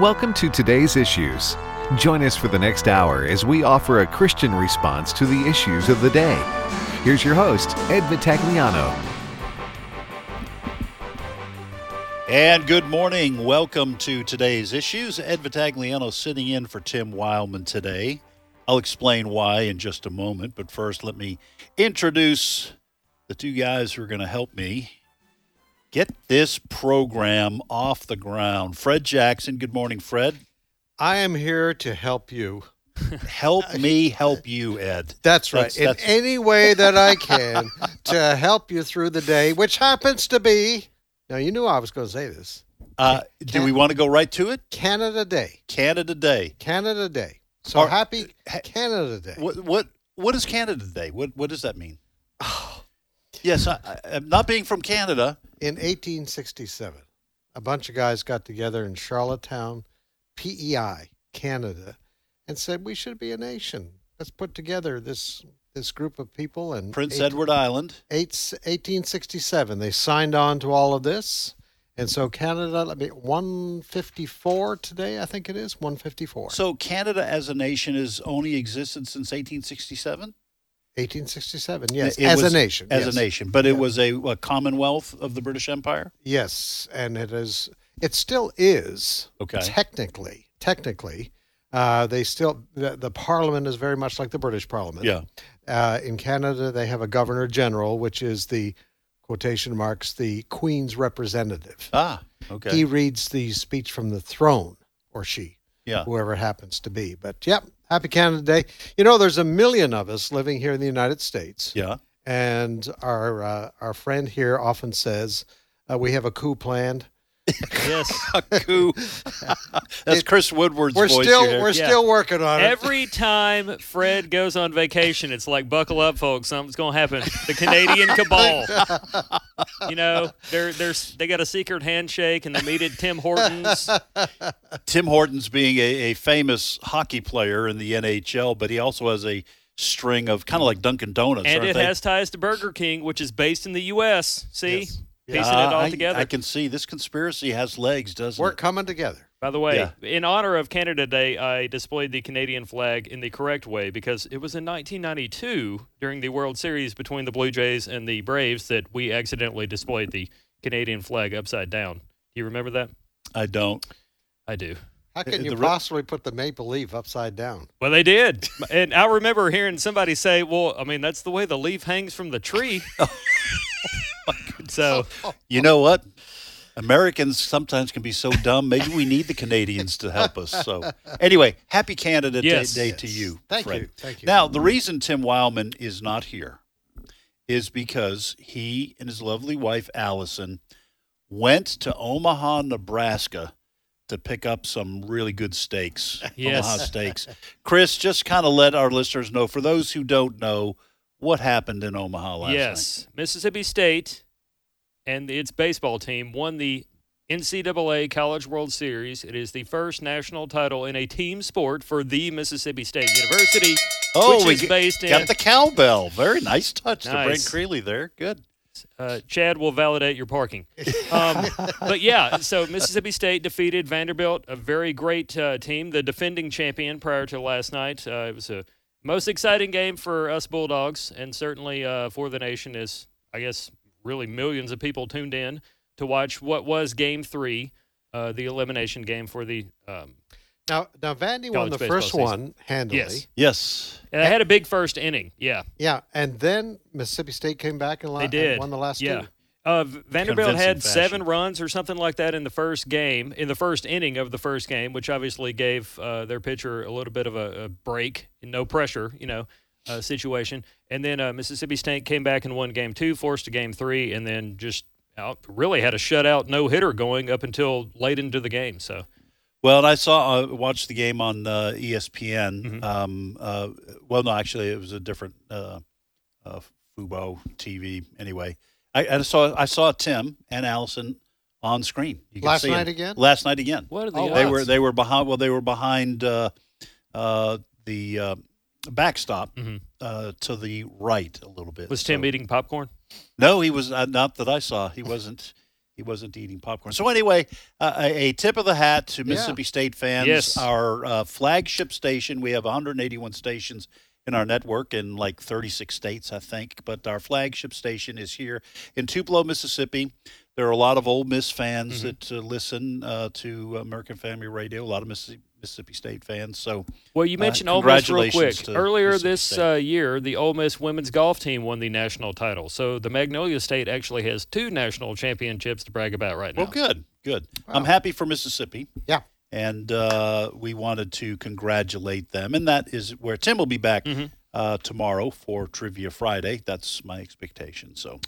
Welcome to today's issues. Join us for the next hour as we offer a Christian response to the issues of the day. Here's your host, Ed Vitagliano. And good morning. Welcome to today's issues. Ed Vitagliano sitting in for Tim Wildman today. I'll explain why in just a moment, but first let me introduce the two guys who are going to help me get this program off the ground. Fred Jackson. Good morning, Fred. I am here to help you. help me help you, Ed. That's right. That's, In that's... any way that I can to help you through the day, which happens to be. Now, you knew I was going to say this. Uh, do we want to go right to it? Canada Day. Canada Day. Canada Day. So Are, happy Canada Day. What what what is Canada Day? What what does that mean? Yes, I, am not being from Canada. In 1867, a bunch of guys got together in Charlottetown, PEI, Canada, and said we should be a nation. Let's put together this this group of people and Prince 18, Edward Island. 1867, they signed on to all of this. And so Canada, let me 154 today, I think it is 154. So Canada as a nation has only existed since 1867. 1867, yes, it as was, a nation. As yes. a nation, but yeah. it was a, a, Commonwealth of the British Empire. Yes, and it is. It still is. Okay. Technically, technically, uh, they still the, the, Parliament is very much like the British Parliament. Yeah. Uh, in Canada, they have a Governor General, which is the quotation marks the Queen's representative. Ah, okay. He reads the speech from the throne, or she. Yeah. Whoever it happens to be, but yep, Happy Canada Day. You know, there's a million of us living here in the United States. Yeah. And our uh, our friend here often says uh, we have a coup planned. Yes, a coup. That's it, Chris Woodward's we're voice. Still, we're yeah. still working on it. Every time Fred goes on vacation, it's like buckle up, folks. Something's going to happen. The Canadian cabal. you know, they're they're they got a secret handshake and they meet at Tim Hortons. Tim Hortons being a, a famous hockey player in the NHL, but he also has a string of kind of like Dunkin' Donuts. And it they? has ties to Burger King, which is based in the U.S. See. Yes piecing uh, it all I, together. I can see this conspiracy has legs, doesn't it? We're coming together. By the way, yeah. in honor of Canada Day, I displayed the Canadian flag in the correct way because it was in 1992 during the World Series between the Blue Jays and the Braves that we accidentally displayed the Canadian flag upside down. Do you remember that? I don't. I do. How can you possibly put the maple leaf upside down? Well, they did. and I remember hearing somebody say, well, I mean, that's the way the leaf hangs from the tree. Oh, so, you know what? Americans sometimes can be so dumb. Maybe we need the Canadians to help us. So, anyway, happy Canada yes. Day, yes. to you. Thank Fred. you. Thank you. Now, the reason Tim Wildman is not here is because he and his lovely wife, Allison, went to Omaha, Nebraska to pick up some really good steaks. Yes. Omaha steaks. Chris, just kind of let our listeners know, for those who don't know, what happened in Omaha last yes. night. Yes. Mississippi State and its baseball team won the NCAA College World Series. It is the first national title in a team sport for the Mississippi State University, oh, which is based got in. Got the cowbell. Very nice touch nice. to Brent Creeley there. Good. Uh, Chad will validate your parking. Um, but yeah, so Mississippi State defeated Vanderbilt, a very great uh, team, the defending champion prior to last night. Uh, it was a most exciting game for us Bulldogs, and certainly uh, for the nation. Is I guess really millions of people tuned in to watch what was Game Three, uh, the elimination game for the. Um, now, now Vandy won the first season. one handily. Yes, yes. And they had a big first inning. Yeah, yeah, and then Mississippi State came back and, they did. And won the last yeah. two. Uh, Vanderbilt had fashion. seven runs or something like that in the first game, in the first inning of the first game, which obviously gave uh, their pitcher a little bit of a, a break, no pressure, you know, uh, situation. And then uh, Mississippi State came back and won game two, forced a game three, and then just out, really had a shutout no hitter going up until late into the game. So. Well, and I saw uh, watched the game on uh, ESPN. Mm-hmm. Um, uh, well, no, actually, it was a different uh, uh, Fubo TV. Anyway, I, I saw I saw Tim and Allison on screen. You Last night again. Last night again. What are the oh, They were they were behind. Well, they were behind uh, uh, the uh, backstop mm-hmm. uh, to the right a little bit. Was Tim so, eating popcorn? No, he was uh, not that I saw. He wasn't. He wasn't eating popcorn. So anyway, uh, a, tip of the hat to Yeah. Mississippi State fans. Yes. Our uh, flagship station. We have 181 stations in our network in like 36 states, I think. But our flagship station is here in Tupelo, Mississippi. There are a lot of Ole Miss fans that uh, listen uh, to American Family Radio. A lot of Mississippi, Mississippi State fans. So Well, you Uh, mentioned Ole Miss real quick. Earlier this uh, year, the Ole Miss women's golf team won the national title. So the Magnolia State actually has two national championships to brag about right now. Well, good, good. I'm happy for Mississippi. Yeah. And uh, we wanted to congratulate them. And that is where Tim will be back Mm-hmm. uh, tomorrow for Trivia Friday. That's my expectation. So,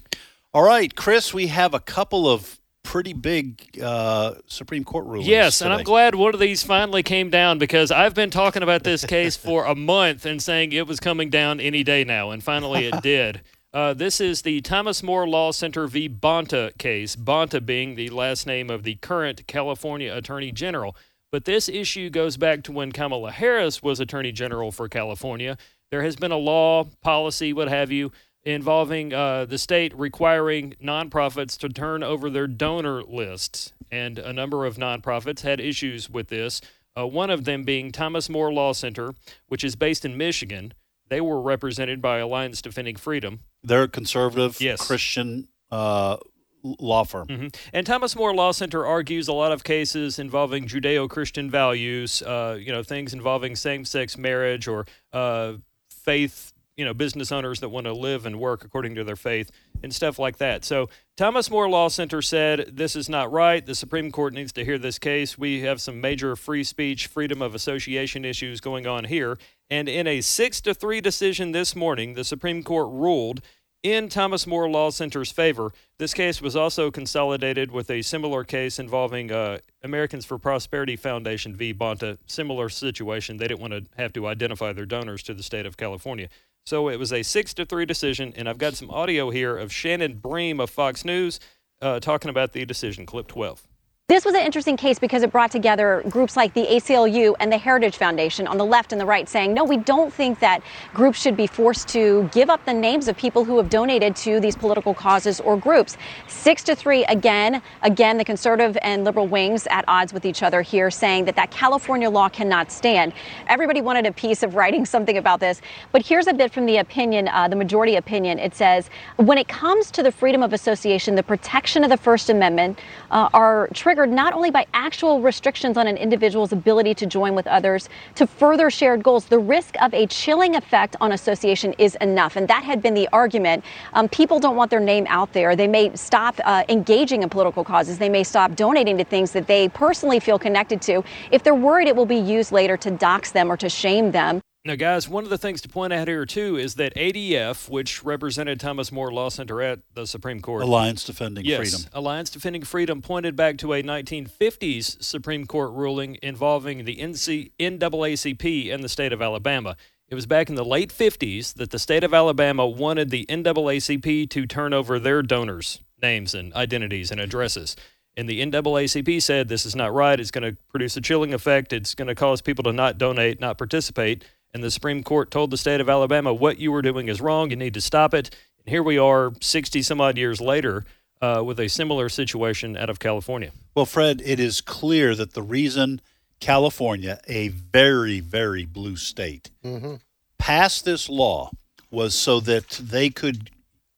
all right, Chris, we have a couple of pretty big uh, Supreme Court ruling. Yes, and I'm glad one of these finally came down because I've been talking about this case for a month and saying it was coming down any day now, and finally it did. Uh, this is the Thomas More Law Center v. Bonta case, Bonta being the last name of the current California Attorney General. But this issue goes back to when Kamala Harris was Attorney General for California. There has been a law, policy, what have you, involving uh, the state requiring nonprofits to turn over their donor lists. And a number of nonprofits had issues with this. Uh, one of them being Thomas More Law Center, which is based in Michigan. They were represented by Alliance Defending Freedom. They're a conservative Yes. Christian uh, law firm. hmm And Thomas More Law Center argues a lot of cases involving Judeo-Christian values, uh, you know, things involving same-sex marriage or uh, faith, you know, business owners that want to live and work according to their faith and stuff like that. So Thomas More Law Center said this is not right. The Supreme Court needs to hear this case. We have some major free speech, freedom of association issues going on here. And in a six to three decision this morning, the Supreme Court ruled in Thomas More Law Center's favor. This case was also consolidated with a similar case involving uh, Americans for Prosperity Foundation v. Bonta. Similar situation. They didn't want to have to identify their donors to the state of California. So it was a six to three decision, and I've got some audio here of Shannon Bream of Fox News uh, talking about the decision. Clip 12. This was an interesting case because it brought together groups like the ACLU and the Heritage Foundation on the left and the right saying, no, we don't think that groups should be forced to give up the names of people who have donated to these political causes or groups. Six to three again, again, the conservative and liberal wings at odds with each other here saying that that California law cannot stand. Everybody wanted a piece of writing something about this, but here's a bit from the opinion, uh, the majority opinion. It says, when it comes to the freedom of association, the protection of the First Amendment uh, are triggered not only by actual restrictions on an individual's ability to join with others to further shared goals, the risk of a chilling effect on association is enough. And that had been the argument. Um, people don't want their name out there. They may stop uh, engaging in political causes. They may stop donating to things that they personally feel connected to if they're worried it will be used later to dox them or to shame them. Now, guys, one of the things to point out here, too, is that ADF, which represented Thomas More Law Center at the Supreme Court, Alliance Defending yes, Freedom. Alliance Defending Freedom pointed back to a 1950s Supreme Court ruling involving the NC, NAACP and the state of Alabama. It was back in the late 50s that the state of Alabama wanted the NAACP to turn over their donors' names and identities and addresses. And the NAACP said this is not right. It's going to produce a chilling effect. It's going to cause people to not donate, not participate. And the Supreme Court told the state of Alabama, what you were doing is wrong. You need to stop it. And here we are, 60 some odd years later, uh, with a similar situation out of California. Well, Fred, it is clear that the reason California, a very, very blue state, Mm-hmm. passed this law was so that they could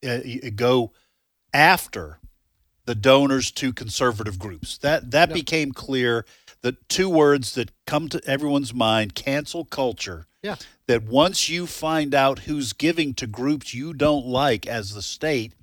uh, go after the donors to conservative groups. That that Yeah. became clear. The two words that come to everyone's mind: cancel culture. Yeah. That once you find out who's giving to groups you don't like as the state,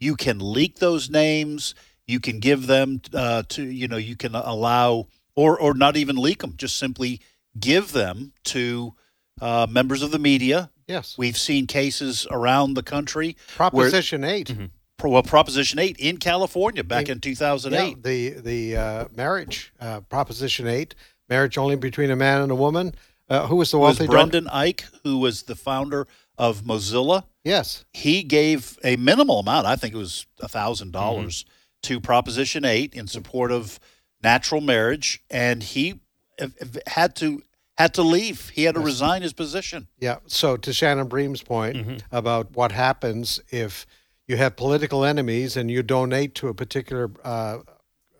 you can leak those names. You can give them uh, to you know you can allow or or not even leak them. Just simply give them to uh, members of the media. Yes. We've seen cases around the country. Proposition 8. Mm-hmm. Well, Proposition 8 in California back in 2008. Yeah, the the uh, marriage uh, Proposition Eight, marriage only between a man and a woman. Uh, who was the was wealthy donor? Brendan Eich, who was the founder of Mozilla. Yes. He gave a minimal amount, I think it was a $1,000, dollars Mm-hmm. to Proposition 8 in support of natural marriage. And he had to had to leave. He had to resign his position. Yeah. So to Shannon Bream's point Mm-hmm. about what happens if you have political enemies and you donate to a particular uh,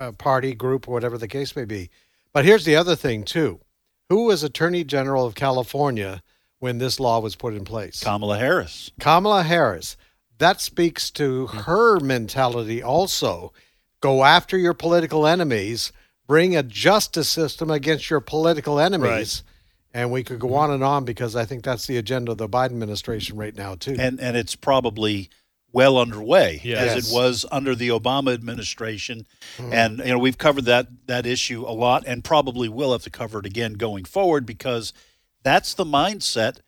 uh, party group or whatever the case may be. But here's the other thing too: who was Attorney General of California when this law was put in place? Kamala Harris. Kamala Harris. That speaks to her mentality also. Go after your political enemies, bring a justice system against your political enemies. And we could go on and on because I think that's the agenda of the Biden administration right now, too. and and it's probably well underway Yes. as Yes. it was under the Obama administration. And you know we've covered that that issue a lot, and probably will have to cover it again going forward because that's the mindset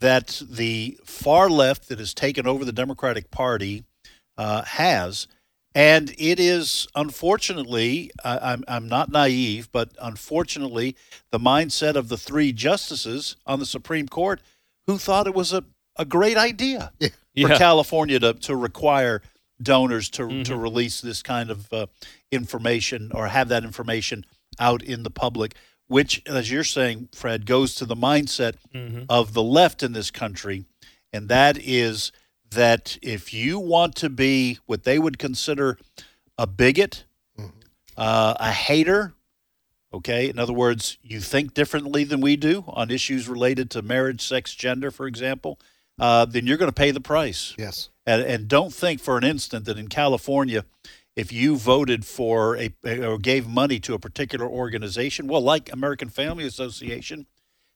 that the far left that has taken over the Democratic Party uh, has. And it is unfortunately, I, I'm, I'm not naive, but unfortunately, the mindset of the three justices on the Supreme Court who thought it was a, a great idea for Yeah. California to, to require donors to, to release this kind of uh, information or have that information out in the public, which, as you're saying, Fred, goes to the mindset of the left in this country. And that is that if you want to be what they would consider a bigot, uh, a hater, okay, in other words, you think differently than we do on issues related to marriage, sex, gender, for example, uh, then you're going to pay the price. yes. And, and don't think for an instant that in California, if you voted for a or gave money to a particular organization, well, like American Family Association,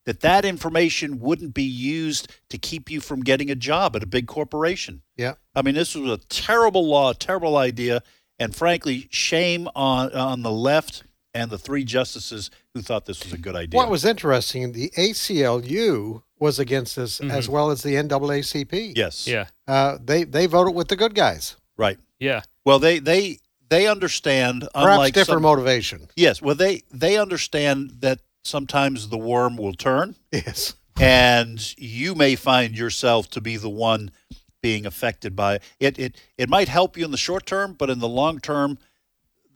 that that information wouldn't be used to keep you from getting a job at a big corporation. Yeah. I mean, this was a terrible law, a terrible idea, and frankly, shame on on the left and the three justices who thought this was a good idea. What was interesting, the ACLU was against this as well as the NAACP. yes, Yeah. Uh, they, they voted with the good guys. right. Yeah. Well, they they they understand, Perhaps unlike different some, motivation. Yes, well, they they understand that sometimes the worm will turn, Yes. and you may find yourself to be the one being affected by it. It it might help you in the short term, but in the long term,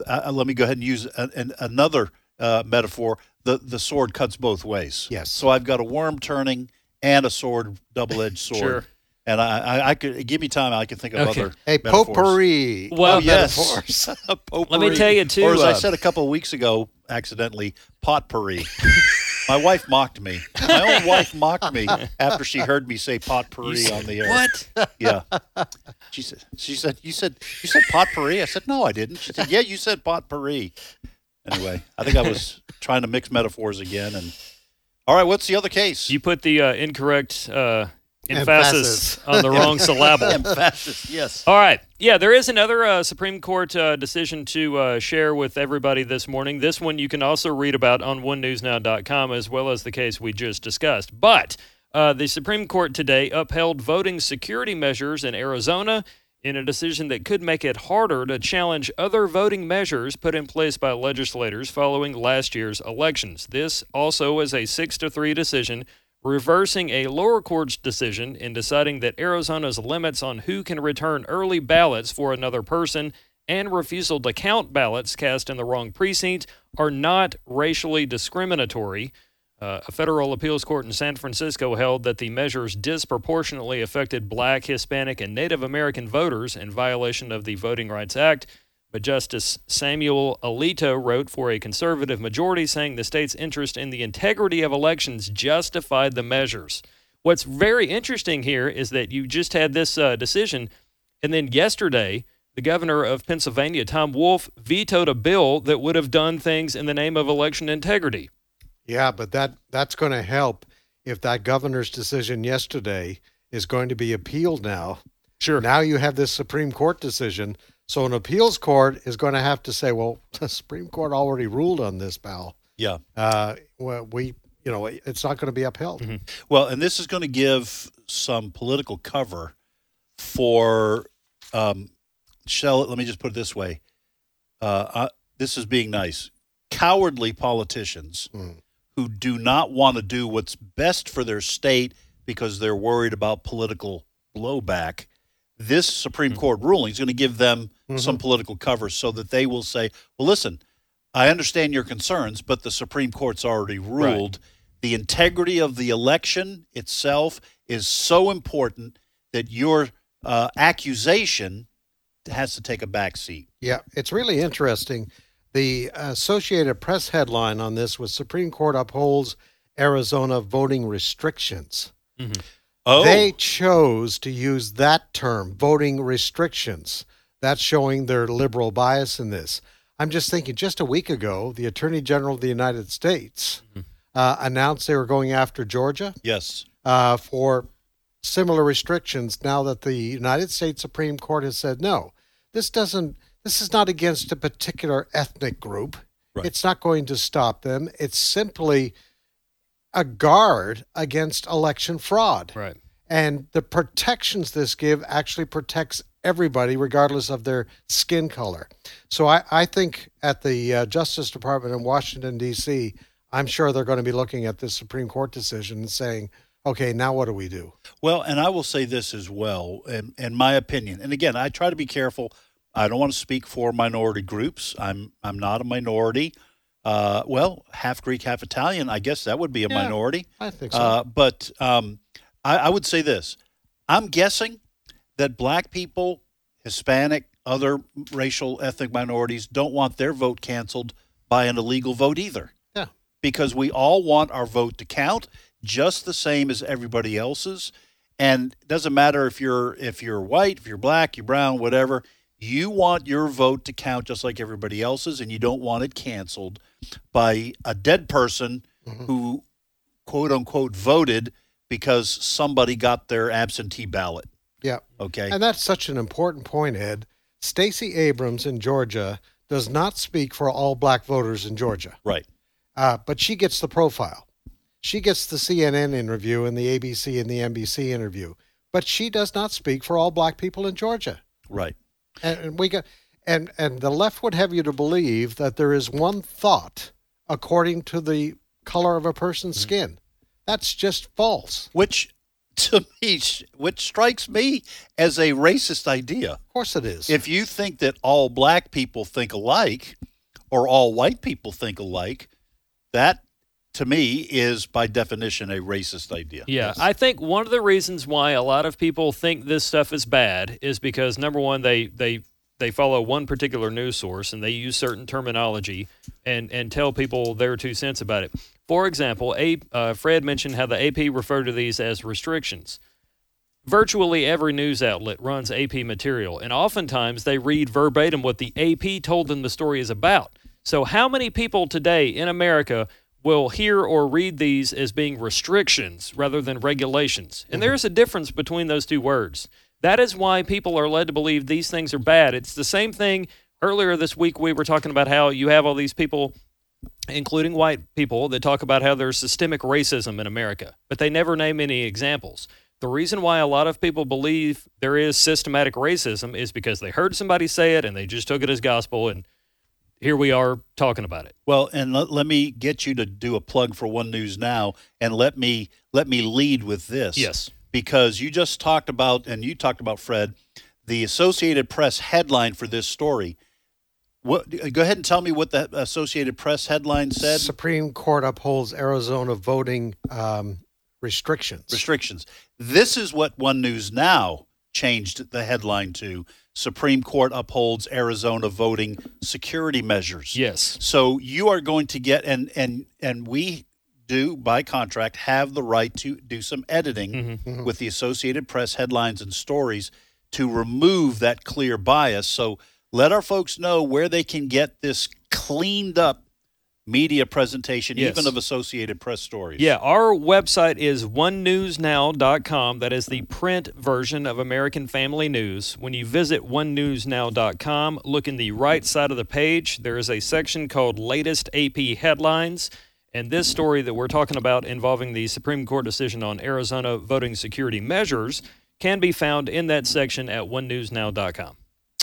uh, let me go ahead and use a, an, another uh, metaphor. The the sword cuts both ways. Yes. So I've got a worm turning and a sword, double edged sword. Sure. And I, I, I could give me time. I can think of Okay. other A metaphors. potpourri. Well, of yes. metaphors. Potpourri. Let me tell you, too, Or as I uh, said a couple of weeks ago, accidentally, potpourri. My wife mocked me. My own wife mocked me after she heard me say potpourri on the air. What? Yeah. She said. She said. You said. You said potpourri. I said no, I didn't. She said, Yeah, you said potpourri. Anyway, I think I was trying to mix metaphors again. And all right, what's the other case? You put the uh, incorrect uh, emphasis, Emphasis. on the wrong syllable. Emphasis. Yes. All right. Yeah, there is another uh, Supreme Court uh, decision to uh, share with everybody this morning. This one you can also read about on onenewsnow.com as well as the case we just discussed. But uh, the Supreme Court today upheld voting security measures in Arizona in a decision that could make it harder to challenge other voting measures put in place by legislators following last year's elections. This also is a 6 to 3 decision reversing a lower court's decision in deciding that Arizona's limits on who can return early ballots for another person and refusal to count ballots cast in the wrong precinct are not racially discriminatory. Uh, a federal appeals court in San Francisco held that the measures disproportionately affected black, Hispanic, and Native American voters in violation of the Voting Rights Act. But Justice Samuel Alito wrote for a conservative majority, saying the state's interest in the integrity of elections justified the measures. What's very interesting here is that you just had this uh, decision, and then yesterday, the governor of Pennsylvania, Tom Wolf, vetoed a bill that would have done things in the name of election integrity. Yeah, but that that's going to help if that governor's decision yesterday is going to be appealed now. Sure. Now you have this Supreme Court decision. So an appeals court is going to have to say, well, the Supreme Court already ruled on this, pal. Yeah. Uh, well, we, you know, it's not going to be upheld. Well, and this is going to give some political cover for, um, shall let me just put it this way. Uh, uh, this is being nice. Cowardly politicians who do not want to do what's best for their state because they're worried about political blowback. This Supreme Court ruling is going to give them some political cover so that they will say, well, listen, I understand your concerns, but the Supreme Court's already ruled the integrity of the election itself is so important that your uh, accusation has to take a back seat. Yeah, it's really interesting. The Associated Press headline on this was Supreme Court upholds Arizona voting restrictions. Oh, They chose to use that term, voting restrictions. That's showing their liberal bias in this. I'm just thinking, just a week ago, the Attorney General of the United States uh, announced they were going after Georgia yes. uh, for similar restrictions. Now that the United States Supreme Court has said no, this doesn't. This is not against a particular ethnic group. Right. It's not going to stop them. It's simply a guard against election fraud. Right. And the protections this give actually protects everybody, regardless of their skin color. So I, I think at the uh, Justice Department in Washington, D.C., I'm sure they're going to be looking at this Supreme Court decision and saying, okay, now what do we do? Well, and I will say this as well, in, in my opinion. And again, I try to be careful. I don't want to speak for minority groups. I'm I'm not a minority. Uh, well, half Greek, half Italian. I guess that would be a Yeah. minority. I think so. Uh, but um, I, I would say this: I'm guessing that black people, Hispanic, other racial ethnic minorities don't want their vote canceled by an illegal vote either. Yeah. Because we all want our vote to count just the same as everybody else's, and it doesn't matter if you're if you're white, if you're black, you're brown, whatever. You want your vote to count just like everybody else's, and you don't want it canceled by a dead person who quote unquote voted because somebody got their absentee ballot. yeah. Okay. And that's such an important point, Ed. Stacey Abrams in Georgia does not speak for all black voters in Georgia, right. uh, but she gets the profile. She gets the CNN interview and the ABC and the NBC interview, but she does not speak for all black people in Georgia. Right. And, and we got, and and the left would have you to believe that there is one thought according to the color of a person's mm-hmm. skin. That's just false. Which to me which strikes me as a racist idea. Of course, it is. If you think that all black people think alike or all white people think alike, that to me is by definition a racist idea. Yeah, I think one of the reasons why a lot of people think this stuff is bad is because number one, they they they follow one particular news source and they use certain terminology and and tell people their two cents about it. For example, a uh, Fred mentioned how the AP referred to these as restrictions. Virtually every news outlet runs AP material, and oftentimes they read verbatim what the AP told them the story is about. So, how many people today in America will hear or read these as being restrictions rather than regulations? And there's mm-hmm. a difference between those two words. That is why people are led to believe these things are bad. It's the same thing. Earlier this week, we were talking about how you have all these people including white people, that talk about how there's systemic racism in America, but they never name any examples. The reason why a lot of people believe there is systematic racism is because they heard somebody say it and they just took it as gospel, and here we are talking about it. Well, and let, let me get you to do a plug for One News Now, and let me let me lead with this. Yes. because you just talked about, and you talked about Fred, the Associated Press headline for this story. What? Go ahead and tell me what the Associated Press headline said. Supreme Court upholds Arizona voting um, restrictions. Restrictions. This is what One News Now changed the headline to. Supreme Court upholds Arizona voting security measures. Yes. So you are going to get and and and we do by contract have the right to do some editing mm-hmm. Mm-hmm. with the Associated Press headlines and stories to remove that clear bias. So let our folks know where they can get this cleaned up media presentation, Yes. even of Associated Press stories. Yeah, our website is onenewsnow.com. That is the print version of American Family News. When you visit onenewsnow.com, look in the right side of the page. There is a section called Latest AP Headlines. And this story that we're talking about involving the Supreme Court decision on Arizona voting security measures can be found in that section at onenewsnow.com.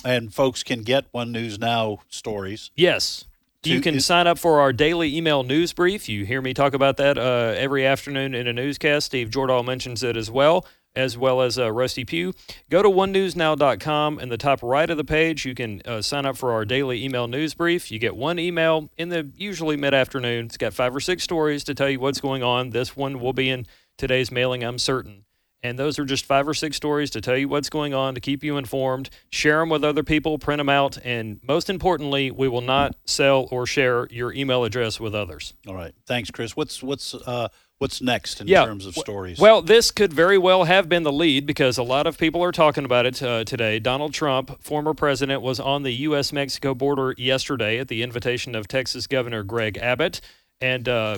And folks can get One News Now stories. Yes. You can is- sign up for our daily email news brief. You hear me talk about that uh, every afternoon in a newscast. Steve Jordahl mentions it as well, as well as uh, Rusty Pugh. Go to onenewsnow.com. In the top right of the page, you can uh, sign up for our daily email news brief. You get one email in the usually mid afternoon. It's got five or six stories to tell you what's going on. This one will be in today's mailing, I'm certain. And those are just five or six stories to tell you what's going on, to keep you informed, share them with other people, print them out, and most importantly, we will not sell or share your email address with others. All right. Thanks, Chris. What's what's uh, what's next in Yeah. terms of stories? Well, this could very well have been the lead because a lot of people are talking about it uh, today. Donald Trump, former president, was on the U.S. Mexico border yesterday at the invitation of Texas Governor Greg Abbott. And uh,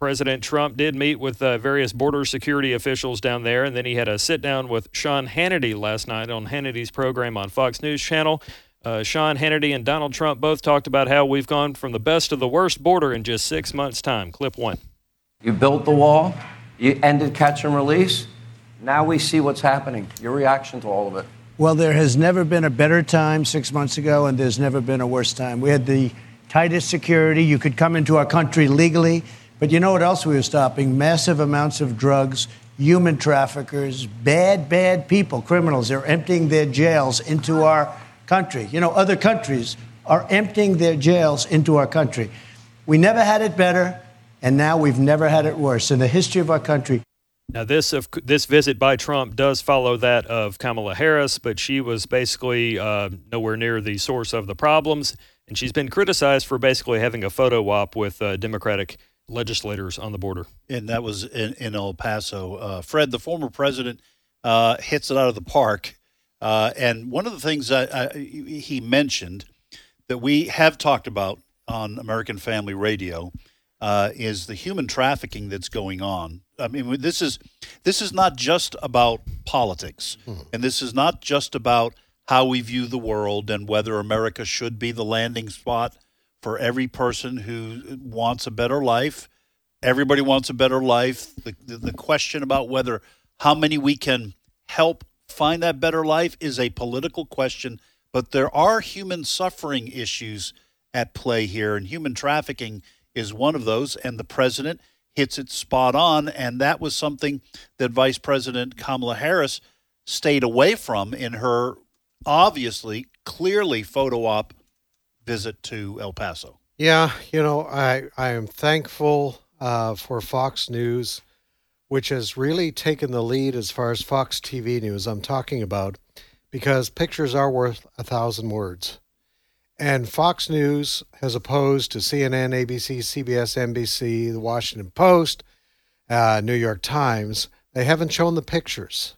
President Trump did meet with uh, various border security officials down there. And then he had a sit down with Sean Hannity last night on Hannity's program on Fox News Channel. Uh, Sean Hannity and Donald Trump both talked about how we've gone from the best to the worst border in just six months' time. Clip one. You built the wall, you ended catch and release. Now we see what's happening. Your reaction to all of it. Well, there has never been a better time six months ago, and there's never been a worse time. We had the tightest security. You could come into our country legally, but you know what else we were stopping? Massive amounts of drugs, human traffickers, bad, bad people, criminals. They're emptying their jails into our country. You know, other countries are emptying their jails into our country. We never had it better, and now we've never had it worse. In the history of our country, Now, this of this visit by Trump does follow that of Kamala Harris, but she was basically uh, nowhere near the source of the problems, and she's been criticized for basically having a photo op with uh, Democratic legislators on the border. and that was in, in El Paso. Uh, Fred, the former president, uh, hits it out of the park. Uh, and one of the things that I, he mentioned that we have talked about on American Family Radio uh, is the human trafficking that's going on. I mean, this is this is not just about politics, and this is not just about how we view the world and whether America should be the landing spot for every person who wants a better life everybody wants a better life. The, the, the question about whether how many we can help find that better life is a political question, but there are human suffering issues at play here, and human trafficking is one of those. And the president hits it spot on, and that was something that Vice President Kamala Harris stayed away from in her obviously, clearly photo op visit to El Paso. Yeah, you know, I, I am thankful uh, for Fox News, which has really taken the lead as far as Fox TV news I'm talking about, because pictures are worth a thousand words. And Fox News, as opposed to CNN, ABC, CBS, NBC, The Washington Post, uh, New York Times, they haven't shown the pictures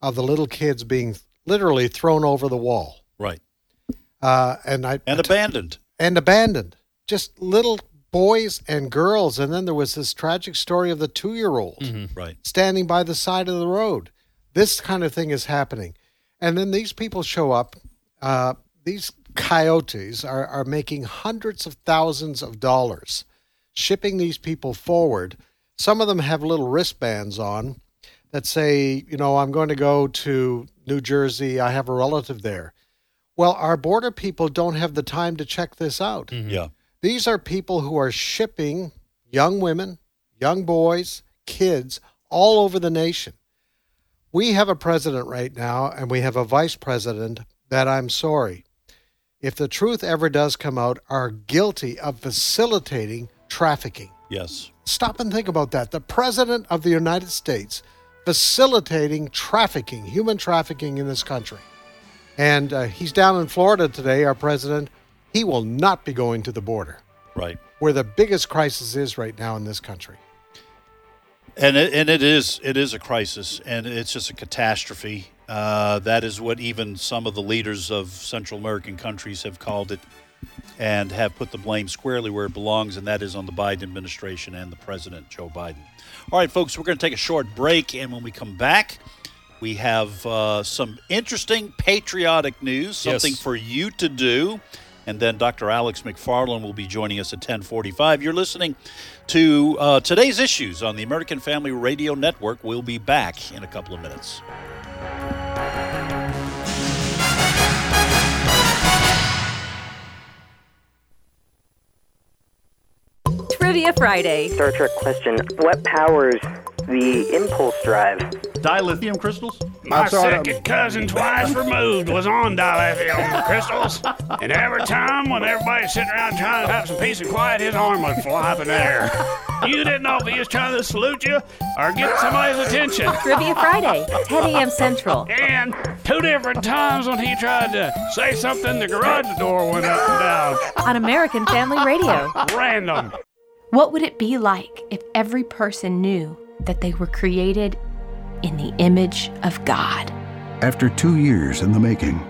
of the little kids being literally thrown over the wall. Right. Uh, and I And abandoned. and abandoned. Just little boys and girls. And then there was this tragic story of the two year old Right. standing by the side of the road. This kind of thing is happening. And then these people show up. Uh, these coyotes are, are making hundreds of thousands of dollars shipping these people forward. Some of them have little wristbands on that say, you know, I'm going to go to New Jersey. I have a relative there. Well, our border people don't have the time to check this out. Mm-hmm. Yeah. These are people who are shipping young women, young boys, kids all over the nation. We have a president right now, and we have a vice president that I'm sorry, if the truth ever does come out, are guilty of facilitating trafficking. Yes. Stop and think about that. The president of the United States facilitating trafficking, human trafficking in this country. And uh, he's down in Florida today, our president. He will not be going to the border, Right. where the biggest crisis is right now in this country. And it, and it is it is a crisis, and it's just a catastrophe. Uh, that is what even some of the leaders of Central American countries have called it, and have put the blame squarely where it belongs, and that is on the Biden administration and the president Joe Biden. All right, folks, we're going to take a short break, and when we come back, we have uh, some interesting patriotic news, Yes. something for you to do. And then Dr. Alex McFarland will be joining us at 1045. You're listening to uh, today's issues on the American Family Radio Network. We'll be back in a couple of minutes. Trivia Friday. Star Trek question What powers the impulse drive. Dilithium crystals? My second cousin, twice removed, was on dilithium crystals. And every time when everybody's sitting around trying to have some peace and quiet, his arm would fly up in the air. You didn't know if he was trying to salute you or get somebody's attention. Trivia Friday, 10 a.m. Central. And two different times when he tried to say something, the garage door went up and down. On American Family Radio. Random. What would it be like if every person knew that they were created in the image of God? After two years in the making,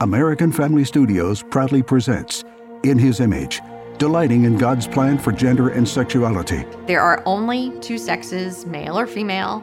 American Family Studios proudly presents In His Image, delighting in God's plan for gender and sexuality. There are only two sexes, male or female.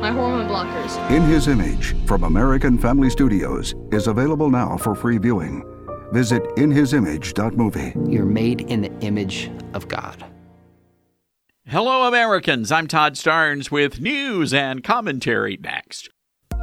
my hormone blockers. In His Image from American Family Studios is available now for free viewing. Visit inhisimage.movie. You're made in the image of God. Hello, Americans. I'm Todd Starnes with news and commentary next.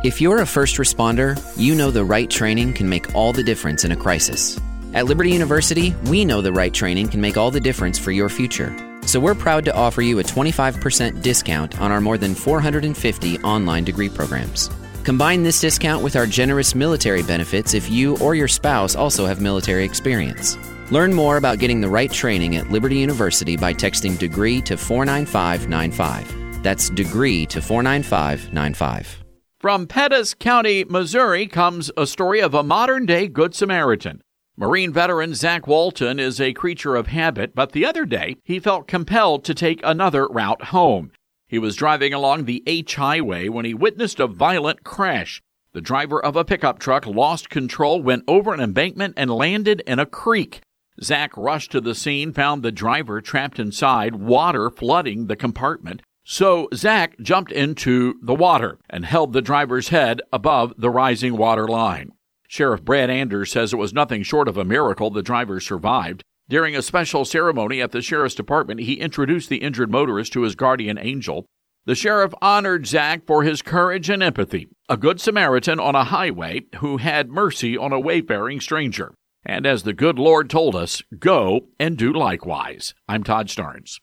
If you're a first responder, you know the right training can make all the difference in a crisis. At Liberty University, we know the right training can make all the difference for your future. So we're proud to offer you a 25% discount on our more than 450 online degree programs. Combine this discount with our generous military benefits if you or your spouse also have military experience. Learn more about getting the right training at Liberty University by texting degree to 49595. That's degree to 49595. From Pettis County, Missouri, comes a story of a modern day Good Samaritan. Marine veteran Zach Walton is a creature of habit, but the other day he felt compelled to take another route home. He was driving along the H Highway when he witnessed a violent crash. The driver of a pickup truck lost control, went over an embankment, and landed in a creek. Zach rushed to the scene, found the driver trapped inside, water flooding the compartment. So Zach jumped into the water and held the driver's head above the rising water line. Sheriff Brad Anders says it was nothing short of a miracle the driver survived. During a special ceremony at the sheriff's department, he introduced the injured motorist to his guardian angel. The sheriff honored Zach for his courage and empathy, a good Samaritan on a highway who had mercy on a wayfaring stranger. And as the good Lord told us, go and do likewise. I'm Todd Starnes.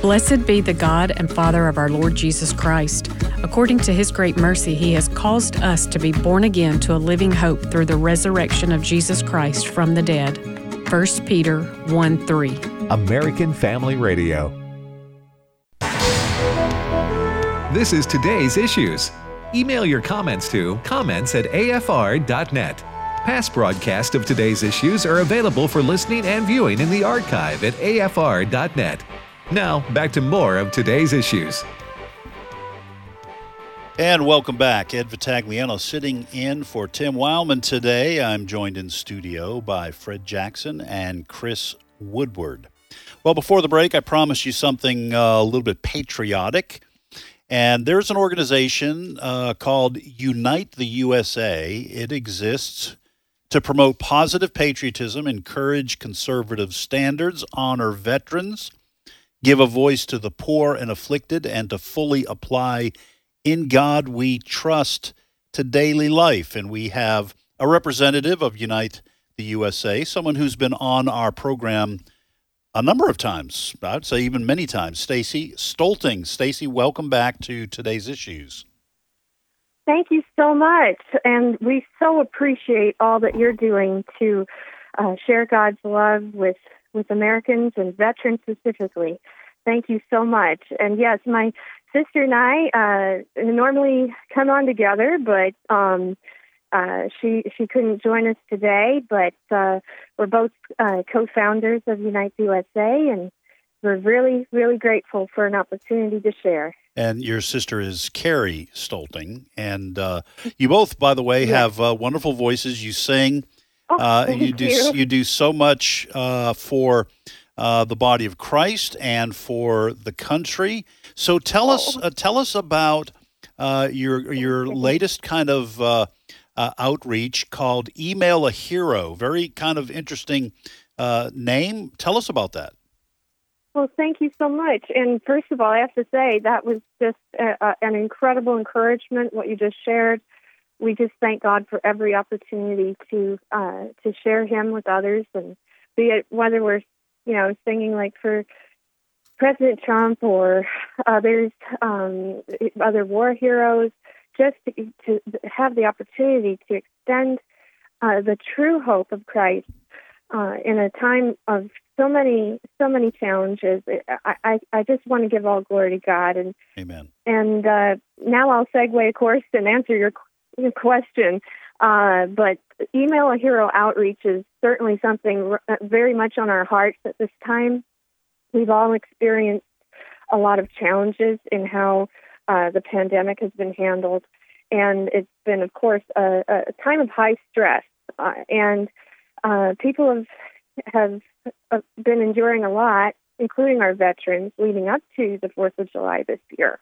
Blessed be the God and Father of our Lord Jesus Christ. According to his great mercy, he has caused us to be born again to a living hope through the resurrection of Jesus Christ from the dead. 1 Peter 1 3. American Family Radio. This is today's issues. Email your comments to comments at afr.net. Past broadcasts of today's issues are available for listening and viewing in the archive at afr.net. Now, back to more of today's issues. And welcome back. Ed Vitagliano sitting in for Tim Wildman today. I'm joined in studio by Fred Jackson and Chris Woodward. Well, before the break, I promised you something uh, a little bit patriotic. And there's an organization uh, called Unite the USA. It exists to promote positive patriotism, encourage conservative standards, honor veterans, give a voice to the poor and afflicted, and to fully apply in God we trust to daily life. And we have a representative of Unite the USA, someone who's been on our program a number of times, I'd say even many times. Stacie Stoelting. Stacie, welcome back to today's issues. Thank you so much. And we so appreciate all that you're doing to uh, share God's love with, with Americans and veterans specifically. Thank you so much. And yes, my sister and I uh, normally come on together, but um, uh, she she couldn't join us today. But uh, we're both uh, co-founders of Unite the USA, and we're really really grateful for an opportunity to share. And your sister is Carrie Stoelting, and uh, you both, by the way, yes. have uh, wonderful voices. You sing. Oh, you do you. you do so much for uh, the body of Christ and for the country. So tell us uh, tell us about uh, your your latest kind of uh, uh, outreach called Email a Hero. Very kind of interesting uh, name. Tell us about that. Well, thank you so much. And first of all, I have to say that was just a, a, an incredible encouragement. What you just shared. We just thank God for every opportunity to uh, to share Him with others, and be it whether we're you know singing like for President Trump or others, um, other war heroes, just to, to, have the opportunity to extend uh, the true hope of Christ uh, in a time of so many so many challenges. I, I, I just want to give all glory to God and Amen. And uh, now I'll segue, of course, and answer your, your question. Uh, but email a hero outreach is certainly something very much on our hearts at this time. We've all experienced a lot of challenges in how uh, the pandemic has been handled, and it's been, of course, a, a time of high stress. Uh, and uh, people have have uh, been enduring a lot, including our veterans, leading up to the Fourth of July this year.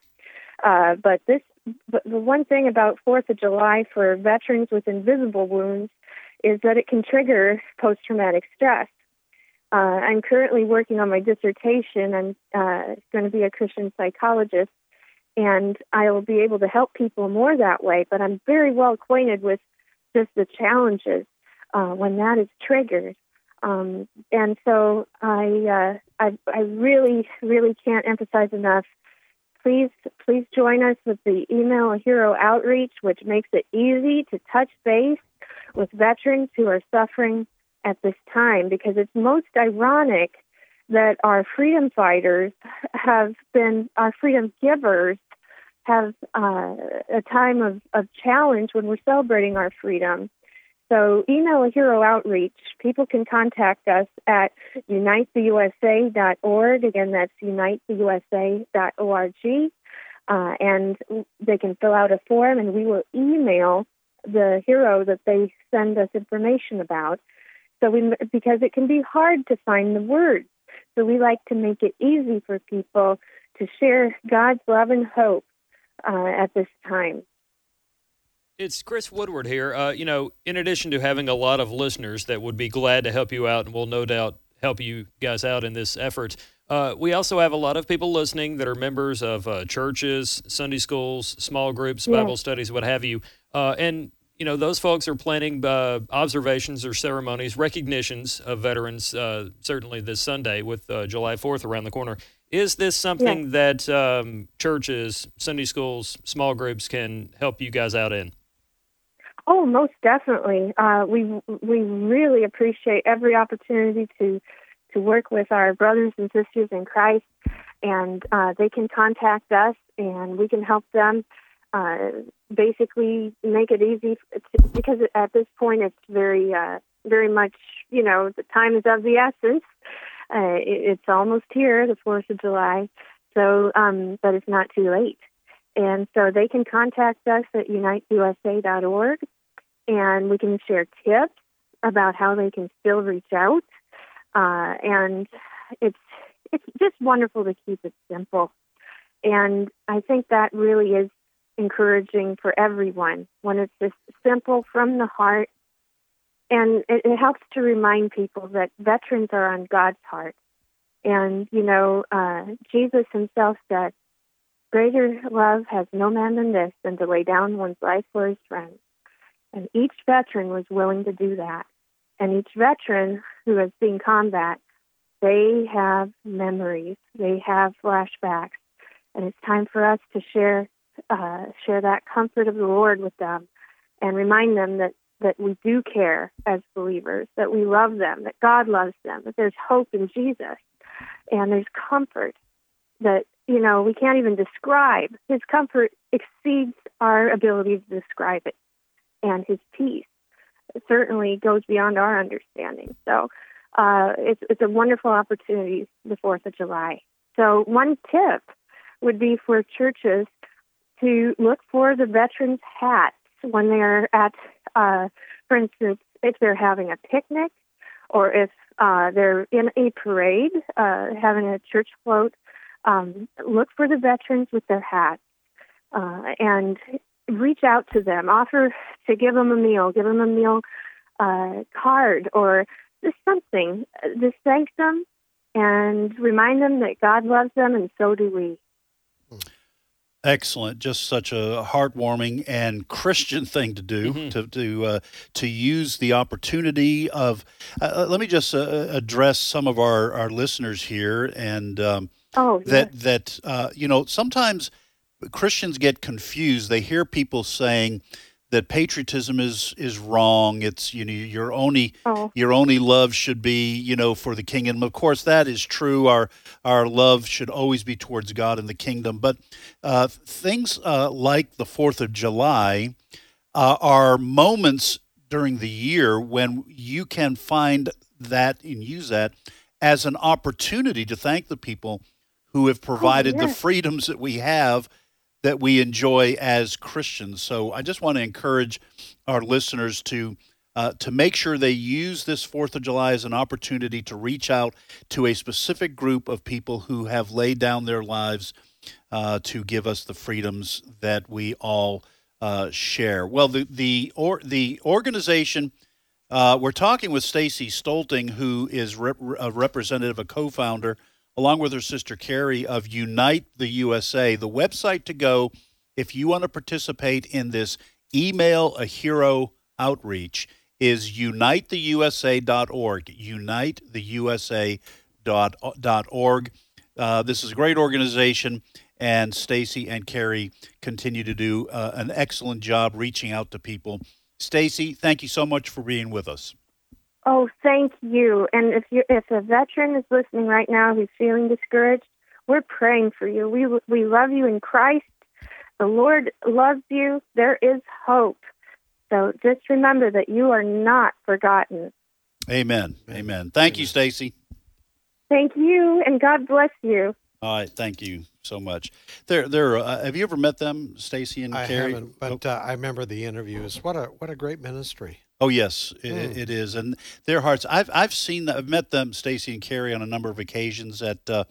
Uh, but this, but the one thing about Fourth of July for veterans with invisible wounds is that it can trigger post-traumatic stress. Uh, I'm currently working on my dissertation. I'm uh, going to be a Christian psychologist, and I will be able to help people more that way. But I'm very well acquainted with just the challenges uh, when that is triggered. Um, and so I, uh, I, I really, really can't emphasize enough. Please, please join us with the email hero outreach, which makes it easy to touch base with veterans who are suffering at this time because it's most ironic that our freedom fighters have been, our freedom givers have uh, a time of, of challenge when we're celebrating our freedom. So email a hero outreach. People can contact us at unitetheusa.org. Again, that's unitetheusa.org. Uh, and they can fill out a form and we will email the hero that they send us information about. So we, because it can be hard to find the words. So we like to make it easy for people to share God's love and hope uh, at this time. It's Chris Woodward here. Uh, you know, in addition to having a lot of listeners that would be glad to help you out and will no doubt help you guys out in this effort, uh, we also have a lot of people listening that are members of uh, churches, Sunday schools, small groups, Bible yeah. studies, what have you. Uh, and you know, those folks are planning uh, observations or ceremonies, recognitions of veterans, uh, certainly this Sunday with uh, July 4th around the corner. Is this something yeah. that um, churches, Sunday schools, small groups can help you guys out in? Oh, most definitely. Uh, we we really appreciate every opportunity to to work with our brothers and sisters in Christ, and uh, they can contact us, and we can help them uh, basically make it easy to, because at this point it's very uh, very much you know the time is of the essence. Uh, it, it's almost here, the Fourth of July, so um, but it's not too late. And so they can contact us at uniteusa.org, and we can share tips about how they can still reach out. Uh, and it's it's just wonderful to keep it simple. And I think that really is encouraging for everyone when it's just simple from the heart. And it, it helps to remind people that veterans are on God's heart. And, you know, uh, Jesus himself said, Greater love has no man than this, than to lay down one's life for his friends. And each veteran was willing to do that. And each veteran who has seen combat, they have memories, they have flashbacks. And it's time for us to share uh, share that comfort of the Lord with them and remind them that, that we do care as believers, that we love them, that God loves them, that there's hope in Jesus, and there's comfort that, you know, we can't even describe. His comfort exceeds our ability to describe it, and his peace certainly goes beyond our understanding. So uh, it's, it's a wonderful opportunity, the 4th of July. So, one tip would be for churches to look for the veterans' hats when they're at, uh, for instance, if they're having a picnic or if uh, they're in a parade, uh, having a church float. Um, look for the veterans with their hats uh, and reach out to them. Offer to give them a meal, give them a meal uh, card, or just something. Just thank them and remind them that God loves them, and so do we. Excellent, just such a heartwarming and Christian thing to do Mm-hmm. to to uh, to use the opportunity of. Uh, let me just uh, address some of our, our listeners here, and um, Oh, that that uh, you know sometimes Christians get confused. They hear people saying that patriotism is is wrong. It's you know your only Oh. your only love should be you know for the kingdom. Of course, that is true. Our our love should always be towards God and the kingdom. But uh, things uh, like the Fourth of July uh, are moments during the year when you can find that and use that as an opportunity to thank the people who have provided the yes. freedoms that we have that we enjoy as Christians. So I just want to encourage our listeners to uh, to make sure they use this Fourth of July as an opportunity to reach out to a specific group of people who have laid down their lives uh, to give us the freedoms that we all uh, share. Well, the the or the organization. Uh, we're talking with Stacie Stoelting, who is rep- a representative, a co-founder, along with her sister Carrie of Unite the USA. The website to go if you want to participate in this email a hero outreach is unitetheusa.org. Unitetheusa.org. Uh, this is a great organization, and Stacie and Carrie continue to do uh, an excellent job reaching out to people. Stacie, thank you so much for being with us. Oh, thank you. And if you if a veteran is listening right now who's feeling discouraged, we're praying for you. We we love you in Christ. The Lord loves you. There is hope. So just remember that you are not forgotten. Amen. Amen. Thank you, Stacie. Thank you, and God bless you. All right, thank you so much. There, there. Uh, have you ever met them, Stacie and I Carrie? haven't, but uh, I remember the interviews. What a what a great ministry. Oh yes, it, Mm. it is, and their hearts. I've I've seen that. I've met them, Stacie and Carrie, on a number of occasions at uh,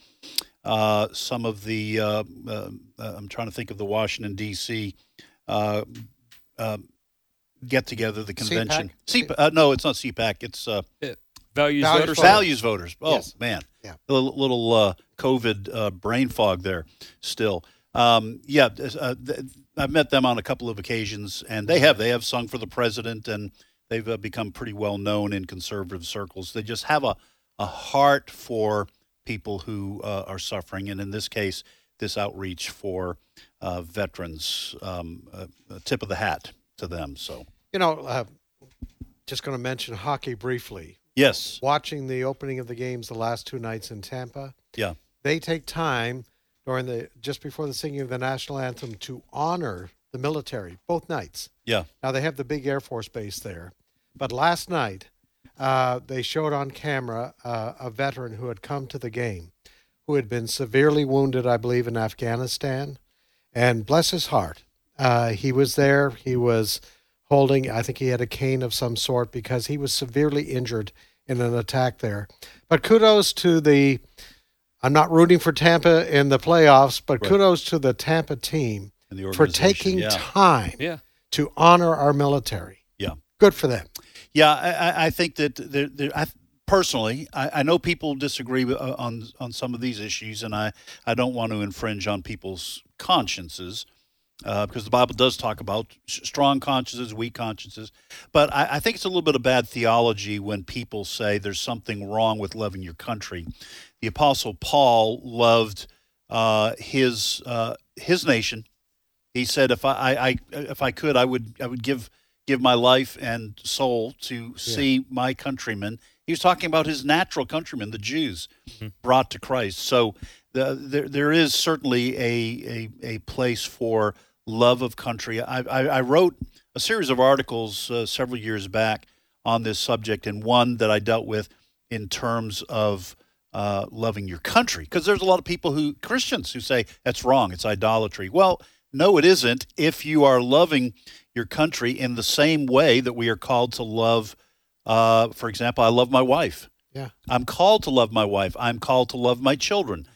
uh, some of the. Uh, uh, I'm trying to think of the Washington D.C. Uh, uh, get together, the convention. CPAC? Uh, no, it's not CPAC. It's uh, Values, Values voters. voters. values voters. Oh Yes. man, Yeah. a little, little uh, COVID uh, brain fog there. Still, um, yeah. Uh, th- I've met them on a couple of occasions, and they have they have sung for the president, and they've uh, become pretty well known in conservative circles. They just have a a heart for people who uh, are suffering, and in this case, this outreach for uh, veterans. Um, a, a tip of the hat to them. So You know, uh, just going to mention hockey briefly. yes, Watching the opening of the games the last two nights in Tampa, yeah, they take time during the just before the singing of the national anthem to honor the military both nights. yeah. Now they have the big Air Force base there, but last night uh, they showed on camera uh, a veteran who had come to the game, who had been severely wounded, I believe, in Afghanistan, and bless his heart, uh, he was there. He was holding, I think he had a cane of some sort because he was severely injured in an attack there. But kudos to the. I'm not rooting for Tampa in the playoffs, but Right. kudos to the Tampa team And the for taking yeah. time Yeah. to honor our military. Yeah. Good for them. Yeah, I, I- think that there, there, I, personally, I, I know people disagree with, uh, on on some of these issues, and I, I don't want to infringe on people's consciences uh, because the Bible does talk about strong consciences, weak consciences. But I, I think it's a little bit of bad theology when people say there's something wrong with loving your country. The Apostle Paul loved uh, his uh, his nation. He said, "If I, I, if I could, I would I would give." give my life and soul to see my countrymen. He was talking about his natural countrymen, the Jews, brought to Christ. So the, there, there is certainly a, a, a place for love of country. I, I, I wrote a series of articles uh, several years back on this subject, and one that I dealt with in terms of uh, loving your country, because there's a lot of people who Christians who say that's wrong, it's idolatry. Well, no, it isn't. If you are loving your country in the same way that we are called to love, uh, for example, I love my wife. Yeah. I'm called to love my wife. I'm called to love my children.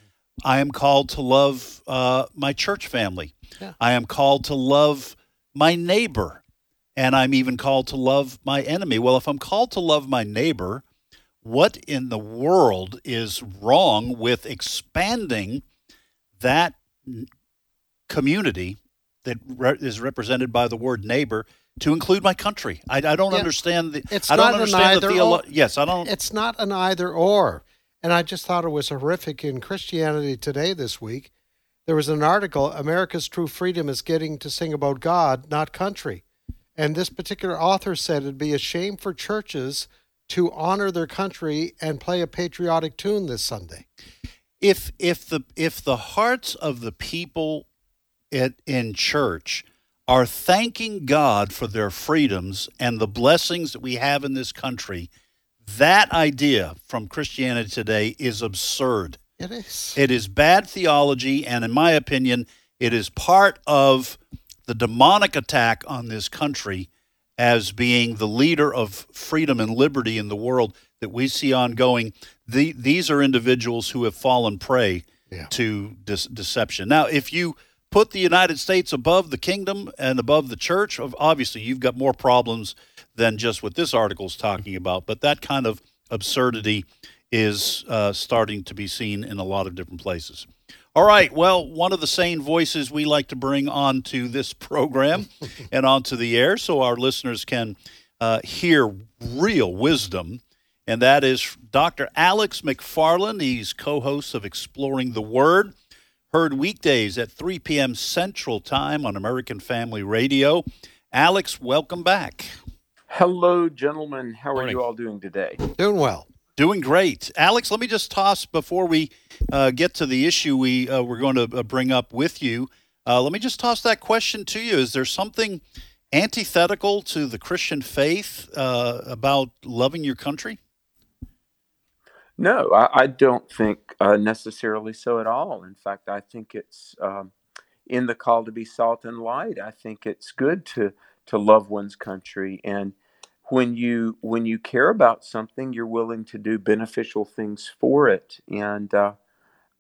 I am called to love uh, my church family. Yeah. I am called to love my neighbor. And I'm even called to love my enemy. Well, if I'm called to love my neighbor, what in the world is wrong with expanding that community that re- is represented by the word neighbor to include my country? I, I don't Yeah. understand the. It's I don't not an understand the theolo- or. Yes, I don't. It's not an either or. And I just thought it was horrific in Christianity Today this week. There was an article America's true freedom is getting to sing about God, not country. And this particular author said it'd be a shame for churches to honor their country and play a patriotic tune this Sunday. if if the if the hearts of the people at, in church are thanking God for their freedoms and the blessings that we have in this country, that idea from Christianity today is absurd. It is. It is bad theology, and in my opinion, it is part of the demonic attack on this country as being the leader of freedom and liberty in the world that we see ongoing. The, these are individuals who have fallen prey to dis- deception. Now, if you put the United States above the kingdom and above the church, of- obviously you've got more problems than just what this article is talking about. But that kind of absurdity is uh, starting to be seen in a lot of different places. All right. Well, one of the sane voices we like to bring onto this program and onto the air so our listeners can uh, hear real wisdom, and that is Dr. Alex McFarland. He's co host of Exploring the Word, heard weekdays at 3 p.m. Central Time on American Family Radio. Alex, welcome back. Hello, gentlemen. How are you all doing today? Doing well. Doing great. Alex, let me just toss before we uh, get to the issue we uh, we're going to uh, bring up with you. Uh, let me just toss that question to you. Is there something antithetical to the Christian faith uh, about loving your country? No, I, I don't think uh, necessarily so at all. In fact, I think it's um, in the call to be salt and light. I think it's good to to love one's country, and when you when you care about something, you're willing to do beneficial things for it. And uh,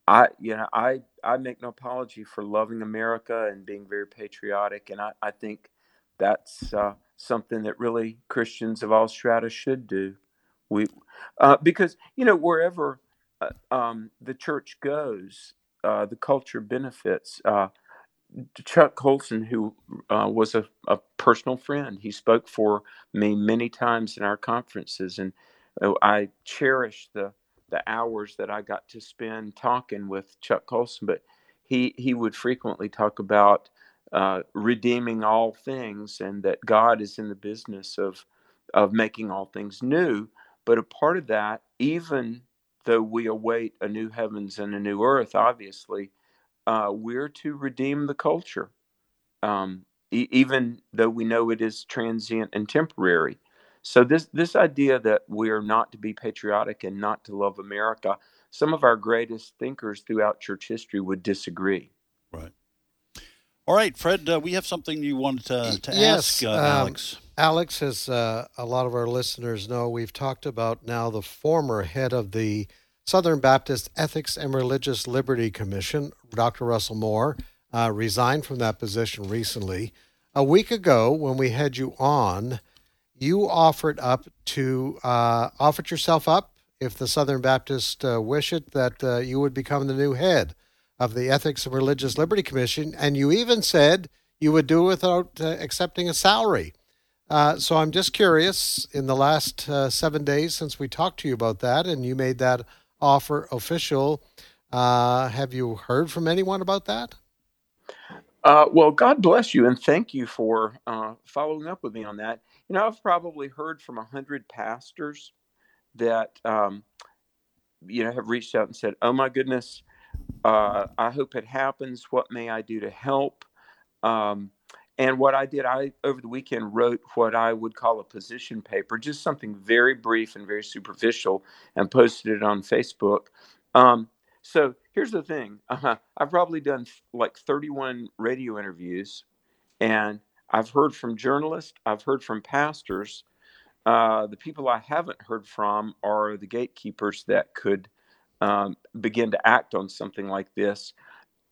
I, you know, I I make no apology for loving America and being very patriotic, and I, I think that's uh, something that really Christians of all strata should do. We, uh, because you know wherever uh, um, the church goes, uh, the culture benefits. Uh, Chuck Colson, who uh, was a, a personal friend, he spoke for me many times in our conferences, and uh, I cherish the the hours that I got to spend talking with Chuck Colson. But he he would frequently talk about uh, redeeming all things, and that God is in the business of of making all things new. But a part of that, even though we await a new heavens and a new earth, obviously, uh, we're to redeem the culture, um, e- even though we know it is transient and temporary. So this this idea that we're not to be patriotic and not to love America, some of our greatest thinkers throughout church history would disagree. Right. All right, Fred, uh, we have something you wanted to, to yes, ask uh, um, Alex. Alex, as uh, a lot of our listeners know, we've talked about now the former head of the Southern Baptist Ethics and Religious Liberty Commission, Dr. Russell Moore, uh, resigned from that position recently. A week ago, when we had you on, you offered up to uh, offered yourself up if the Southern Baptist uh, wish it that uh, you would become the new head of the Ethics and Religious Liberty Commission, and you even said you would do it without uh, accepting a salary. Uh, so I'm just curious. In the last uh, seven days since we talked to you about that, and you made that offer official, uh, have you heard from anyone about that? Uh, well, God bless you, and thank you for uh, following up with me on that. You know, I've probably heard from a hundred pastors that um, you know have reached out and said, "Oh my goodness, I hope it happens. What may I do to help?" Um, and what I did, I over the weekend wrote what I would call a position paper, just something very brief and very superficial, and posted it on Facebook. Um, so here's the thing: uh, I've probably done like 31 radio interviews, and I've heard from journalists, I've heard from pastors. Uh, the people I haven't heard from are the gatekeepers that could um, begin to act on something like this.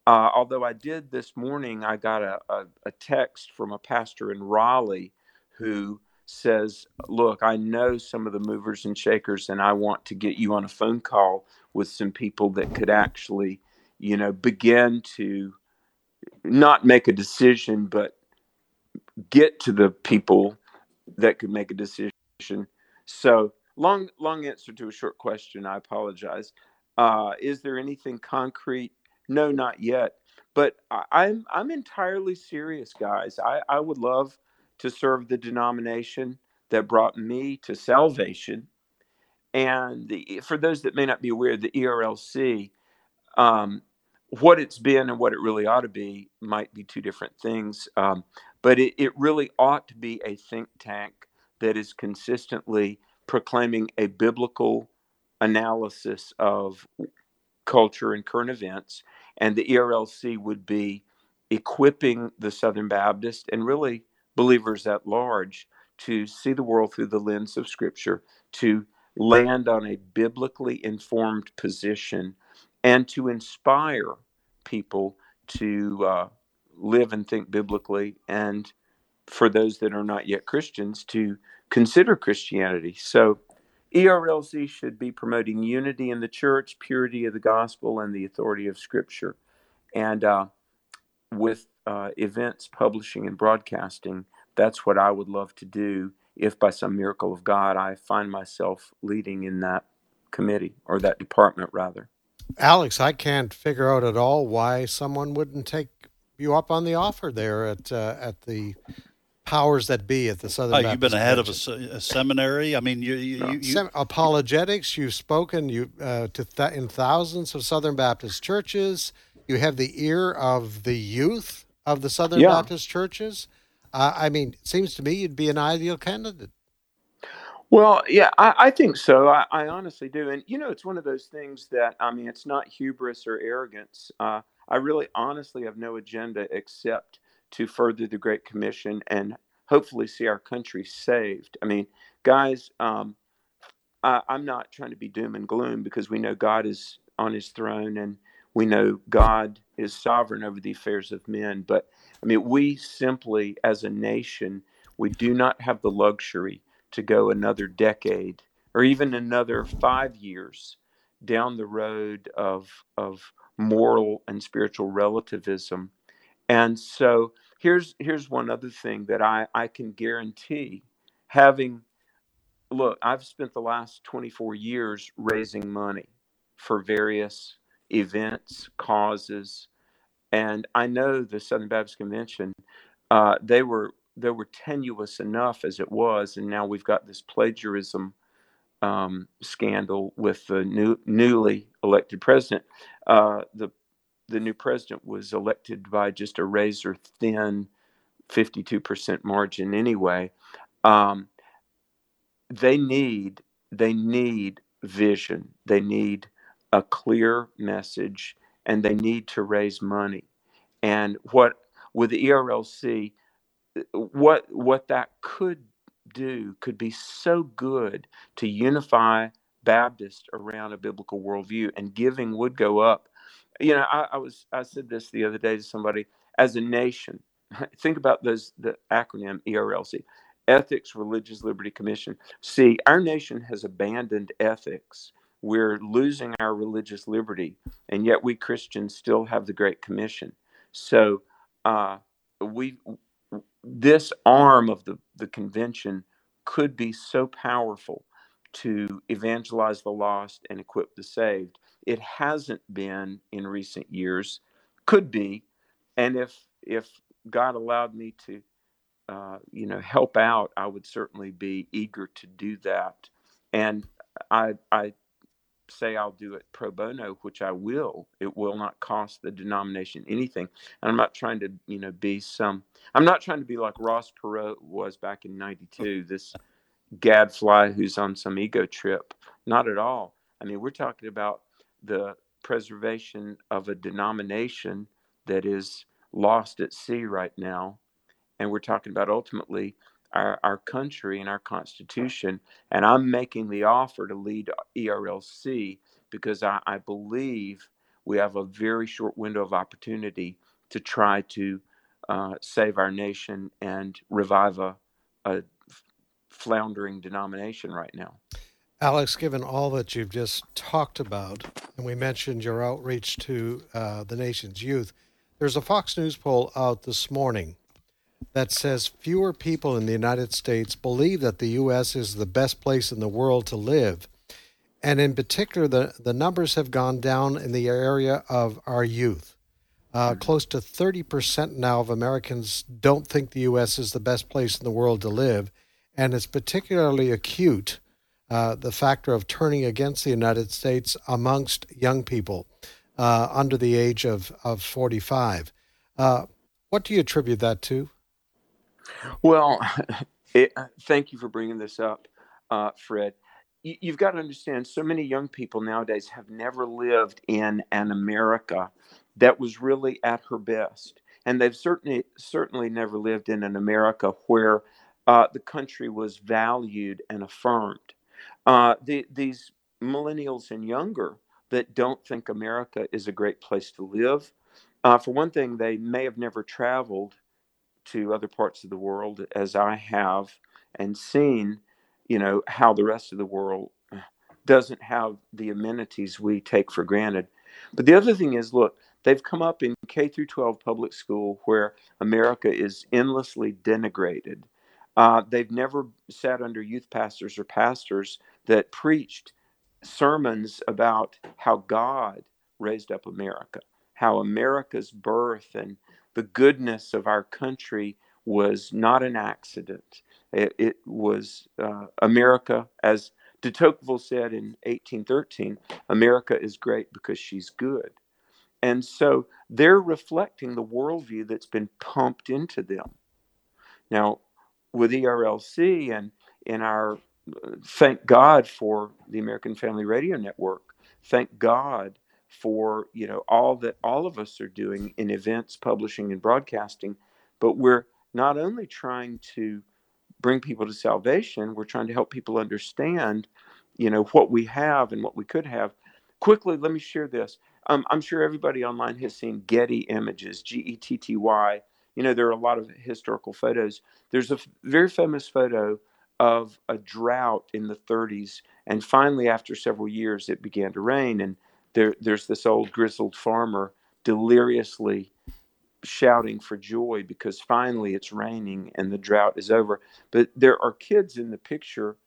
Uh, although I did this morning, I got a, a, a text from a pastor in Raleigh who says, Look, I know some of the movers and shakers, and I want to get you on a phone call with some people that could actually, you know, begin to not make a decision, but get to the people that could make a decision. So, long, long answer to a short question. I apologize. Uh, is there anything concrete? No, not yet. But I, I'm I'm entirely serious, guys. I, I would love to serve the denomination that brought me to salvation. And the, for those that may not be aware, the ERLC, um, what it's been and what it really ought to be might be two different things. Um, but it, it really ought to be a think tank that is consistently proclaiming a biblical analysis of culture and current events. And the ERLC would be equipping the Southern Baptist and really believers at large to see the world through the lens of Scripture, to land on a biblically informed position, and to inspire people to uh, live and think biblically, and for those that are not yet Christians, to consider Christianity. So, ERLC should be promoting unity in the church, purity of the gospel, and the authority of Scripture. And uh, with uh, events, publishing, and broadcasting, that's what I would love to do if by some miracle of God I find myself leading in that committee or that department, rather. Alex, I can't figure out at all why someone wouldn't take you up on the offer there at uh, at the powers that be at the Southern. Oh, Baptist you've been ahead Convention. of a, a seminary. I mean, you, you, you, you Sem- apologetics. You've spoken you uh, to th- in thousands of Southern Baptist churches. You have the ear of the youth of the Southern Yeah. Baptist churches. Uh, I mean, it seems to me you'd be an ideal candidate. Well, yeah, I, I think so. I, I honestly do. And, you know, it's one of those things that, I mean, it's not hubris or arrogance. Uh, I really honestly have no agenda except to further the Great Commission and hopefully see our country saved. I mean, guys, um, I, I'm not trying to be doom and gloom because we know God is on his throne and we know God is sovereign over the affairs of men. But, I mean, we simply, as a nation, we do not have the luxury to go another decade or even another five years down the road of of moral and spiritual relativism. And so here's here's one other thing that I, I can guarantee having look, I've spent the last 24 years raising money for various events, causes, and I know the Southern Baptist Convention, uh, they were they were tenuous enough as it was, and now we've got this plagiarism um, scandal with the new, newly elected president. Uh, the the new president was elected by just a razor thin 52% margin anyway. Um, they need they need vision. They need a clear message, and they need to raise money. And what with the ERLC, what what that could do could be so good to unify Baptists around a biblical worldview, and giving would go up. You know, I, I was I said this the other day to somebody. As a nation, think about those the acronym ERLC, Ethics, Religious Liberty Commission. See, our nation has abandoned ethics. We're losing our religious liberty, and yet we Christians still have the Great Commission. So uh, we this arm of the, the convention could be so powerful to evangelize the lost and equip the saved. It hasn't been in recent years, could be, and if if God allowed me to, uh, you know, help out, I would certainly be eager to do that. And I I say I'll do it pro bono, which I will. It will not cost the denomination anything. And I'm not trying to, you know, be some. I'm not trying to be like Ross Perot was back in '92. This gadfly who's on some ego trip. Not at all. I mean, we're talking about the preservation of a denomination that is lost at sea right now, and we're talking about ultimately our, our country and our constitution. And I'm making the offer to lead ERLC because I, I believe we have a very short window of opportunity to try to uh, save our nation and revive a, a floundering denomination right now. Alex, given all that you've just talked about, and we mentioned your outreach to uh, the nation's youth, there's a Fox News poll out this morning that says fewer people in the United States believe that the U.S. is the best place in the world to live. And in particular, the, the numbers have gone down in the area of our youth. Uh, close to 30% now of Americans don't think the U.S. is the best place in the world to live. And it's particularly acute, uh, the factor of turning against the United States amongst young people uh, under the age of, of 45. Uh, what do you attribute that to? Well, it, thank you for bringing this up, uh, Fred. You, you've got to understand so many young people nowadays have never lived in an America that was really at her best. And they've certainly certainly never lived in an America where uh, the country was valued and affirmed. Uh, the, these millennials and younger that don't think America is a great place to live, uh, for one thing, they may have never traveled to other parts of the world as I have and seen, you know, how the rest of the world doesn't have the amenities we take for granted. But the other thing is, look, they've come up in K through 12 public school where America is endlessly denigrated. Uh, they've never sat under youth pastors or pastors that preached sermons about how God raised up America, how America's birth and the goodness of our country was not an accident. It, it was uh, America, as de Tocqueville said in 1813, America is great because she's good. And so they're reflecting the worldview that's been pumped into them. Now, with ERLC and in our uh, thank God for the American Family Radio Network, thank God for you know all that all of us are doing in events publishing and broadcasting. But we're not only trying to bring people to salvation we're trying to help people understand you know what we have and what we could have. Quickly let me share this. Um, i'm sure everybody online has seen getty images g-e-t-t-y you know there are a lot of historical photos there's a f- very famous photo of a drought in the 30s and finally after several years it began to rain and there, there's this old grizzled farmer deliriously shouting for joy because finally it's raining and the drought is over. But there are kids in the picture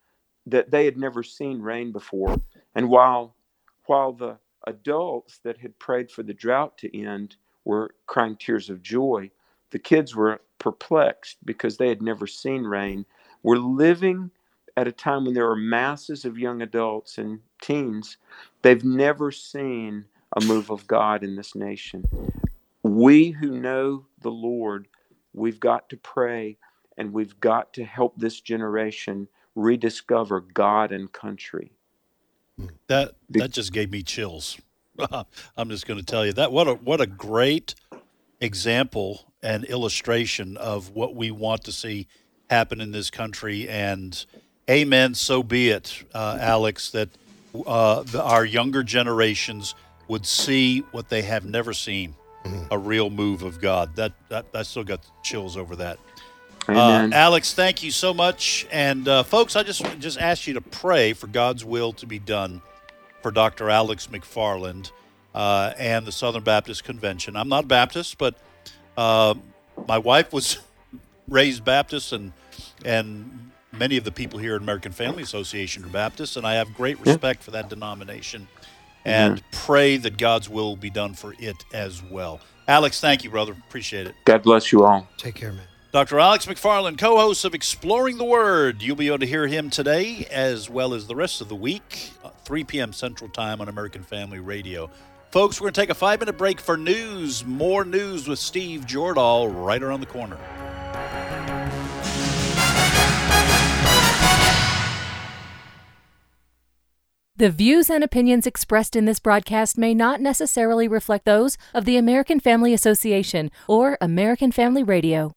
that they had never seen rain before. And while while the adults that had prayed for the drought to end were crying tears of joy, the kids were perplexed because they had never seen rain. We're living at a time when there are masses of young adults and teens They've never seen a move of God in this nation. We who know the Lord, we've got to pray and we've got to help this generation rediscover God and country. That that just gave me chills. I'm just going to tell you that what a what a great example and illustration of what we want to see happen in this country and amen so be it uh, Alex that uh, the, our younger generations would see what they have never seen mm-hmm. a real move of God. That, that I still got chills over that. Uh, Alex, thank you so much. And uh, folks, I just just ask you to pray for God's will to be done for Dr. Alex McFarland uh, and the Southern Baptist Convention. I'm not Baptist, but uh, my wife was raised Baptist, and and many of the people here at American Family Association are Baptists, and I have great respect yeah. for that denomination and mm-hmm. pray that God's will be done for it as well. Alex, thank you, brother. Appreciate it. God bless you all. Take care, man. Dr. Alex McFarland, co host of Exploring the Word. You'll be able to hear him today as well as the rest of the week, 3 p.m. Central Time on American Family Radio. Folks, we're going to take a five minute break for news. More news with Steve Jordahl right around the corner. The views and opinions expressed in this broadcast may not necessarily reflect those of the American Family Association or American Family Radio.